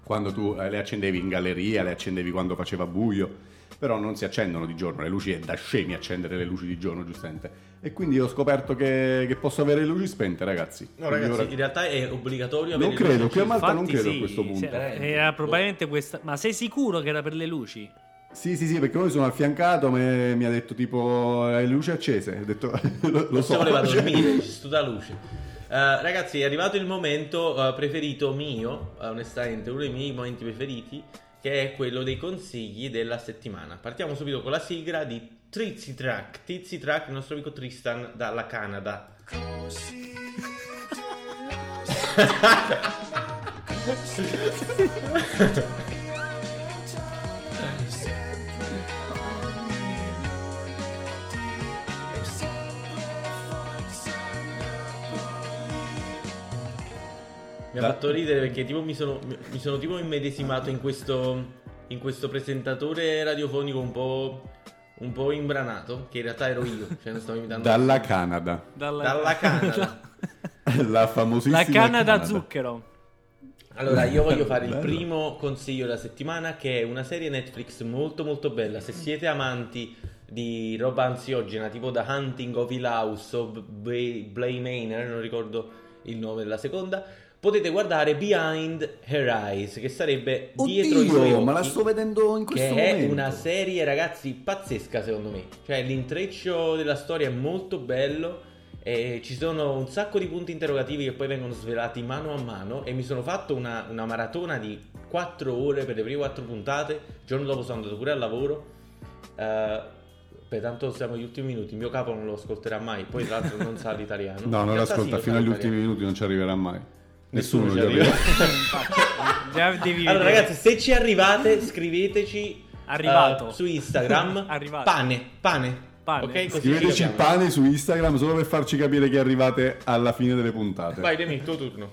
quando tu eh, le accendevi in galleria, le accendevi quando faceva buio, però non si accendono di giorno, le luci è da scemi accendere le luci di giorno, giustamente. E quindi ho scoperto che, che posso avere le luci spente, ragazzi. No, ragazzi, ora- in realtà è obbligatorio Non avere credo, luci qui a Malta non credo a sì, questo punto. sì, Veramente. era probabilmente questa... Ma sei sicuro che era per le luci? Sì, sì, sì, perché lui sono affiancato, me- mi ha detto tipo, hai le luci accese? Ho detto, lo, lo so. Voleva cioè- dormire, ci sta la luce. Eh, ragazzi, è arrivato il momento eh, preferito mio, eh, onestamente, uno dei miei momenti preferiti, che è quello dei consigli della settimana. Partiamo subito con la sigla di Trizzy Track. Tizzy Track, il nostro amico Tristan dalla Canada. Così Mi ha Da- fatto ridere perché tipo mi sono, mi sono tipo immedesimato in questo, in questo presentatore radiofonico un po', un po' imbranato, che in realtà ero io, cioè non stavo imitando Dalla Canada. Dalla, Dalla Canada. La famosissima La canna da zucchero. Allora, io voglio fare il primo consiglio della settimana che è una serie Netflix molto molto bella. Se siete amanti di roba ansiogena, tipo The Hunting of Hill House o Bly Manor, non ricordo il nome della seconda, potete guardare Behind Her Eyes, che sarebbe dietro i suoi Oddio, occhi. ma la sto vedendo in Che questo è momento. una serie, ragazzi, pazzesca secondo me. Cioè, l'intreccio della storia è molto bello. E ci sono un sacco di punti interrogativi che poi vengono svelati mano a mano. E mi sono fatto una, una maratona di 4 ore per le prime 4 puntate. Il giorno dopo sono andato pure al lavoro. Per tanto siamo agli ultimi minuti. Il mio capo non lo ascolterà mai. Poi, tra l'altro, non sa l'italiano. No, In non realtà ascolta, sì, fino agli l'italiano. ultimi minuti non ci arriverà mai. Nessuno Nessuno, ci arriva. Infatti, già devi Allora, vedere. ragazzi, se ci arrivate, scriveteci Arrivato. eh, su Instagram. Arrivato. Pane, pane. Pane. Ok, così ci Scriveteci capiamo. pane su Instagram solo per farci capire che arrivate alla fine delle puntate. Vai, Demi, il tuo turno.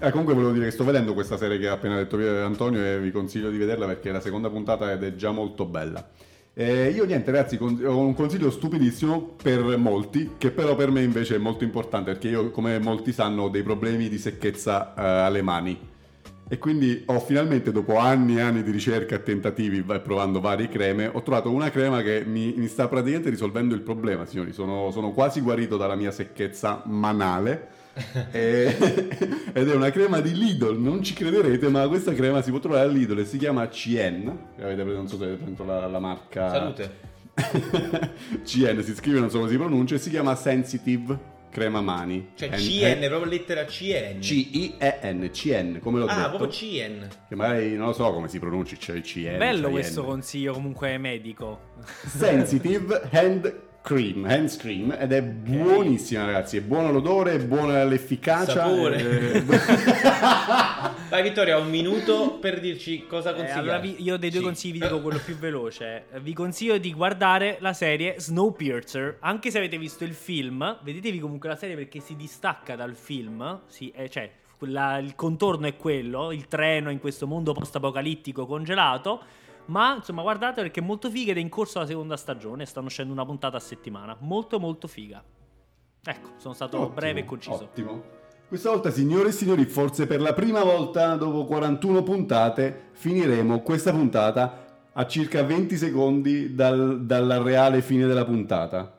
Eh, comunque volevo dire che sto vedendo questa serie che ha appena detto Antonio e vi consiglio di vederla perché è la seconda puntata ed è già molto bella. Eh, io niente ragazzi, con- ho un consiglio stupidissimo per molti, che però per me invece è molto importante perché io come molti sanno ho dei problemi di secchezza eh, alle mani. E quindi ho finalmente, dopo anni e anni di ricerca e tentativi, va- provando varie creme, ho trovato una crema che mi, mi sta praticamente risolvendo il problema, signori. Sono, sono quasi guarito dalla mia secchezza manale. E- ed è una crema di Lidl, non ci crederete, ma questa crema si può trovare a Lidl e si chiama CN. Avete preso, non so se avete preso la, la marca. Salute. CN si scrive, non so come si pronuncia, e si chiama Sensitive Crema Mani. Cioè N- CN, proprio lettera CN. C-I-E-N, CN, come l'ho Ah, detto. proprio CN. Che magari non lo so come si pronuncia, c'è il CN. Bello c'è questo consiglio comunque medico. Sensitive Hand Cream, Hands Cream, ed è buonissima ragazzi, è buono l'odore, è buona l'efficacia. Sapore. eh, Vai Vittoria, un minuto per dirci cosa Eh, consigli. allora vi- io dei due Sì. consigli vi dico quello più veloce. Eh, Vi consiglio di guardare la serie Snowpiercer. Anche se avete visto il film, vedetevi comunque la serie perché si distacca dal film. Sì, eh, cioè, quella- il contorno è quello: il treno in questo mondo post-apocalittico congelato. Ma insomma, guardate perché è molto figa ed è in corso la seconda stagione. Stanno uscendo una puntata a settimana. Molto, molto figa. Ecco, sono stato Ottimo, breve e conciso. Ottimo. Questa volta, signore e signori, forse per la prima volta dopo 41 puntate, finiremo questa puntata a circa 20 secondi dal- dalla reale fine della puntata.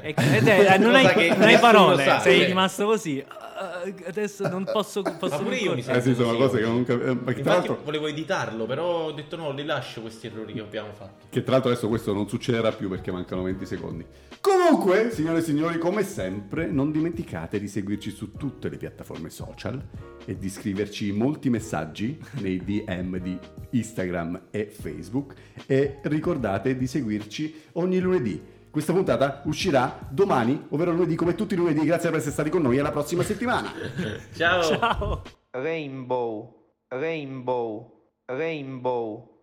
E- è- non, hai, che non hai parole, sa, sei eh. rimasto così. Uh, adesso non posso. posso Ma pure io mi Eh sì, sono cose che non capisco. Ma che tra Infatti l'altro, volevo editarlo, però ho detto no, li lascio questi errori che abbiamo fatto. che tra l'altro adesso questo non succederà più perché mancano 20 secondi. Comunque, signore e signori, come sempre, non dimenticate di seguirci su tutte le piattaforme social e di scriverci molti messaggi nei DM di Instagram e Facebook e ricordate di seguirci ogni lunedì. Questa puntata uscirà domani, ovvero lunedì come tutti i lunedì. Grazie per essere stati con noi alla prossima settimana. Ciao. Ciao. Rainbow, rainbow, rainbow.